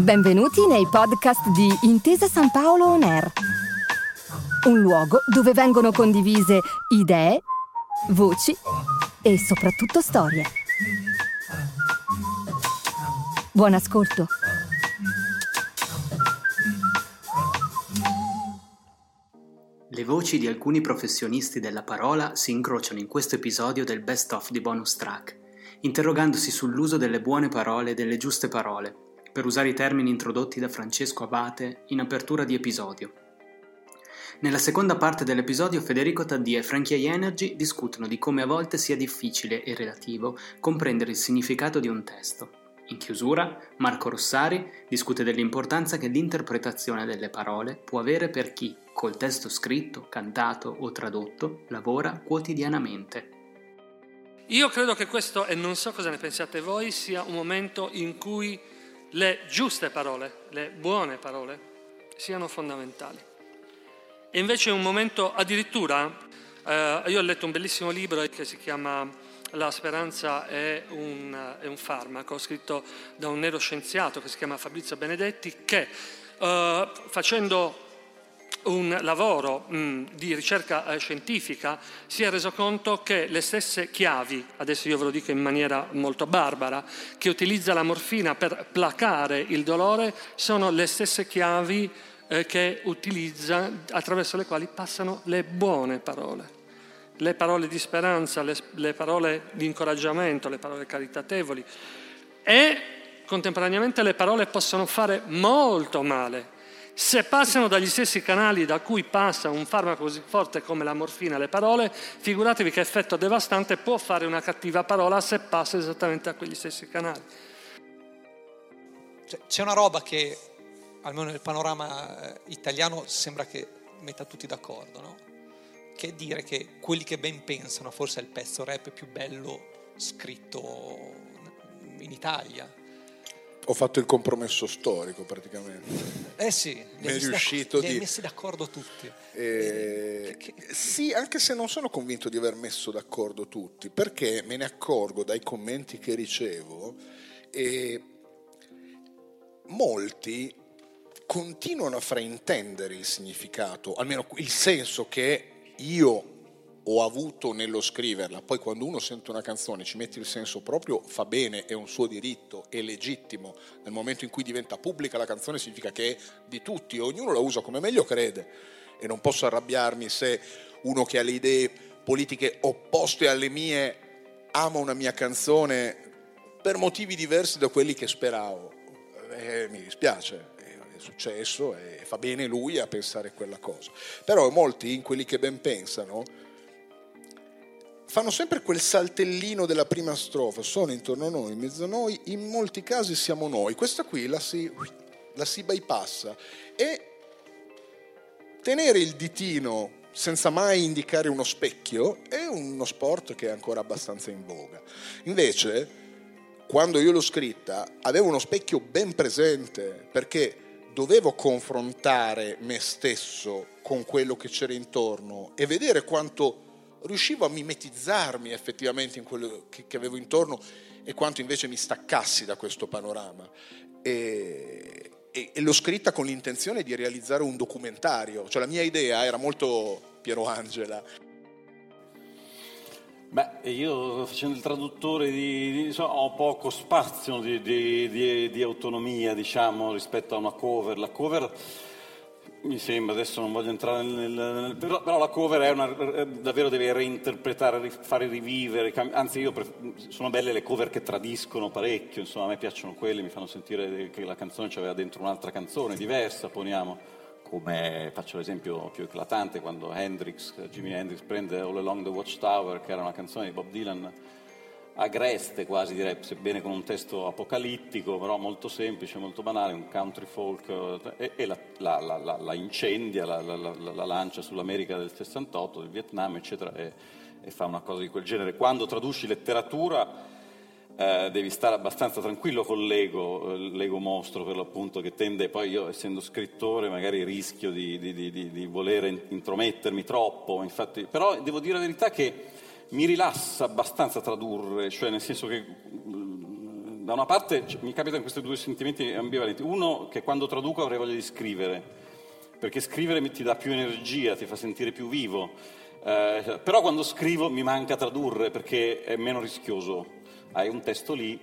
Benvenuti nei podcast di Intesa San Paolo On Air, un luogo dove vengono condivise idee, voci e soprattutto storie. Buon ascolto. Le voci di alcuni professionisti della parola si incrociano in questo episodio del Best of di Bonus Track, interrogandosi sull'uso delle buone parole e delle giuste parole, per usare i termini introdotti da Francesco Abate in apertura di episodio. Nella seconda parte dell'episodio Federico Taddia e Frankie Energy discutono di come a volte sia difficile e relativo comprendere il significato di un testo. In chiusura, Marco Rossari discute dell'importanza che l'interpretazione delle parole può avere per chi, col testo scritto, cantato o tradotto, lavora quotidianamente. Io credo che questo, e non so cosa ne pensiate voi, sia un momento in cui le giuste parole, le buone parole, siano fondamentali. E invece è un momento addirittura, eh, io ho letto un bellissimo libro che si chiama La speranza è un, è un farmaco, scritto da un neuroscienziato che si chiama Fabrizio Benedetti, che eh, facendo un lavoro mh, di ricerca eh, scientifica si è reso conto che le stesse chiavi, adesso io ve lo dico in maniera molto barbara, che utilizza la morfina per placare il dolore, sono le stesse chiavi eh, che utilizza, attraverso le quali passano le buone parole. Le parole di speranza, le, le parole di incoraggiamento, le parole caritatevoli e contemporaneamente le parole possono fare molto male se passano dagli stessi canali da cui passa un farmaco così forte come la morfina, le parole, figuratevi che effetto devastante può fare una cattiva parola se passa esattamente a quegli stessi canali. Cioè, c'è una roba che, almeno nel panorama eh, italiano, sembra che metta tutti d'accordo, no? Che è dire che quelli che ben pensano forse è il pezzo rap più bello scritto in Italia ho fatto il compromesso storico praticamente. Eh sì, mi è riuscito li di... hai messi d'accordo tutti. Eh, che... Sì, anche se non sono convinto di aver messo d'accordo tutti, perché me ne accorgo dai commenti che ricevo e molti continuano a fraintendere il significato, almeno il senso che io ho avuto nello scriverla. Poi quando uno sente una canzone, ci mette il senso proprio, fa bene, è un suo diritto, è legittimo. Nel momento in cui diventa pubblica la canzone significa che è di tutti, ognuno la usa come meglio crede. E non posso arrabbiarmi se uno che ha le idee politiche opposte alle mie ama una mia canzone per motivi diversi da quelli che speravo. Eh, mi dispiace, è successo e fa bene lui a pensare quella cosa. Però molti, in quelli che ben pensano, fanno sempre quel saltellino della prima strofa, sono intorno a noi, in mezzo a noi, in molti casi siamo noi. Questa qui la si, la si bypassa e tenere il ditino senza mai indicare uno specchio è uno sport che è ancora abbastanza in voga. Invece, quando io l'ho scritta, avevo uno specchio ben presente perché dovevo confrontare me stesso con quello che c'era intorno e vedere quanto riuscivo a mimetizzarmi effettivamente in quello che, che avevo intorno e quanto invece mi staccassi da questo panorama. E, e, e l'ho scritta con l'intenzione di realizzare un documentario, cioè la mia idea era molto Piero Angela. Beh, io facendo il traduttore di, di, insomma, ho poco spazio di, di, autonomia, diciamo, rispetto a una cover. La cover mi sembra, adesso non voglio entrare nel... nel però, però, la cover è una, davvero deve reinterpretare, fare rivivere, anzi io sono belle le cover che tradiscono parecchio, insomma a me piacciono quelle, mi fanno sentire che la canzone c'aveva dentro un'altra canzone diversa, poniamo, come faccio l'esempio più eclatante quando Hendrix, Jimi Hendrix prende All Along the Watchtower, che era una canzone di Bob Dylan, agreste quasi direi, sebbene con un testo apocalittico, però molto semplice, molto banale, un country folk, e, e la, la, la, la, incendia, la, lancia sull'America del 68, del Vietnam, eccetera, e, e, fa una cosa di quel genere. Quando traduci letteratura eh, devi stare abbastanza tranquillo con l'ego, eh, l'ego mostro per l'appunto, che tende, poi io essendo scrittore magari rischio di, di, di, di voler intromettermi troppo, infatti, però devo dire la verità che mi rilassa abbastanza tradurre, cioè nel senso che mm, da una parte mi capitano questi due sentimenti ambivalenti. Uno, che quando traduco avrei voglia di scrivere, perché scrivere ti dà più energia, ti fa sentire più vivo. Eh, però quando scrivo mi manca tradurre perché è meno rischioso. Hai un testo lì,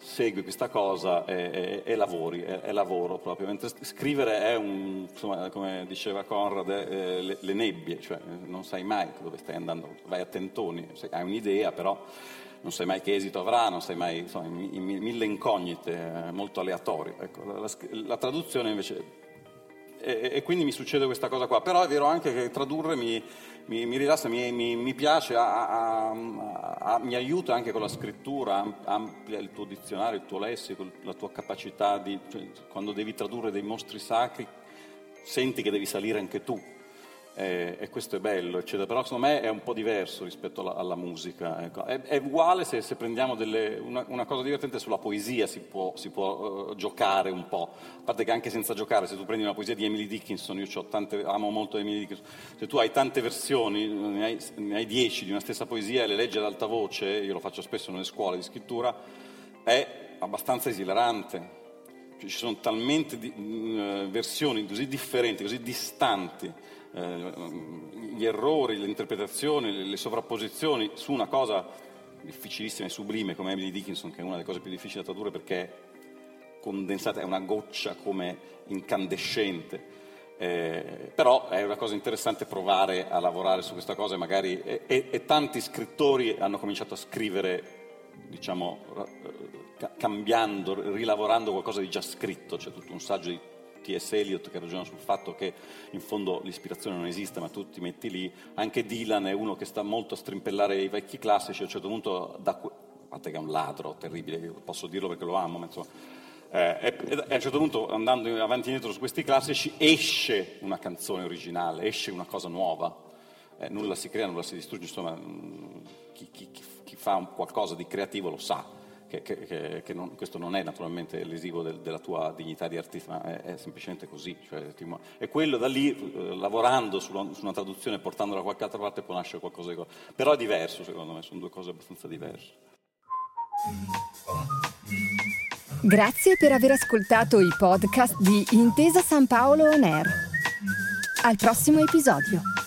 segui questa cosa e, e, e lavori, è, è, lavoro proprio. Mentre scrivere è un, insomma, come diceva Conrad, eh, le, le, nebbie, cioè non sai mai dove stai andando, vai a tentoni, hai un'idea però non sai mai che esito avrà, non sai mai, insomma, mille incognite, eh, molto aleatorie. Ecco, la, la, la, traduzione invece... E, e, quindi mi succede questa cosa qua, però è vero anche che tradurre mi, mi, mi rilassa, mi, mi piace, a, a, a, mi aiuta anche con la scrittura, amplia il tuo dizionario, il tuo lessico, la tua capacità di, cioè, quando devi tradurre dei mostri sacri, senti che devi salire anche tu e, e questo è bello, eccetera. però secondo me è un po' diverso rispetto alla, alla musica. Ecco. È, è, uguale se, se prendiamo delle, una, una, cosa divertente sulla poesia, si può, si può uh, giocare un po', a parte che anche senza giocare, se tu prendi una poesia di Emily Dickinson, io tante, amo molto Emily Dickinson, se tu hai tante versioni, ne hai, ne hai dieci di una stessa poesia e le leggi ad alta voce, io lo faccio spesso nelle scuole di scrittura, è abbastanza esilarante. Ci sono talmente di, uh, versioni così differenti, così distanti, eh, gli errori, le interpretazioni, le sovrapposizioni su una cosa difficilissima e sublime come Emily Dickinson, che è una delle cose più difficili da tradurre perché è condensata, è una goccia come incandescente. Eh, però è una cosa interessante provare a lavorare su questa cosa magari e, e, e tanti scrittori hanno cominciato a scrivere diciamo cambiando, rilavorando qualcosa di già scritto, c'è tutto un saggio di T.S. Eliot che ragiona sul fatto che in fondo l'ispirazione non esiste ma tu ti metti lì, anche Dylan è uno che sta molto a strimpellare i vecchi classici, a un certo punto, da, a parte che è un ladro terribile, posso dirlo perché lo amo, ma insomma, eh, e, a un certo punto andando avanti e indietro su questi classici esce una canzone originale, esce una cosa nuova, eh, nulla si crea, nulla si distrugge, insomma mm, chi, chi, chi fa qualcosa di creativo lo sa che, che, che non, questo non è naturalmente lesivo del, della tua dignità di artista, ma è, è semplicemente così. Cioè, ti, e quello da lì, eh, lavorando sulla, su una traduzione, portandola da qualche altra parte, può nascere qualcosa di... Però è diverso, secondo me, sono due cose abbastanza diverse. Grazie per aver ascoltato i podcast di Intesa San Paolo On Air. Al prossimo episodio.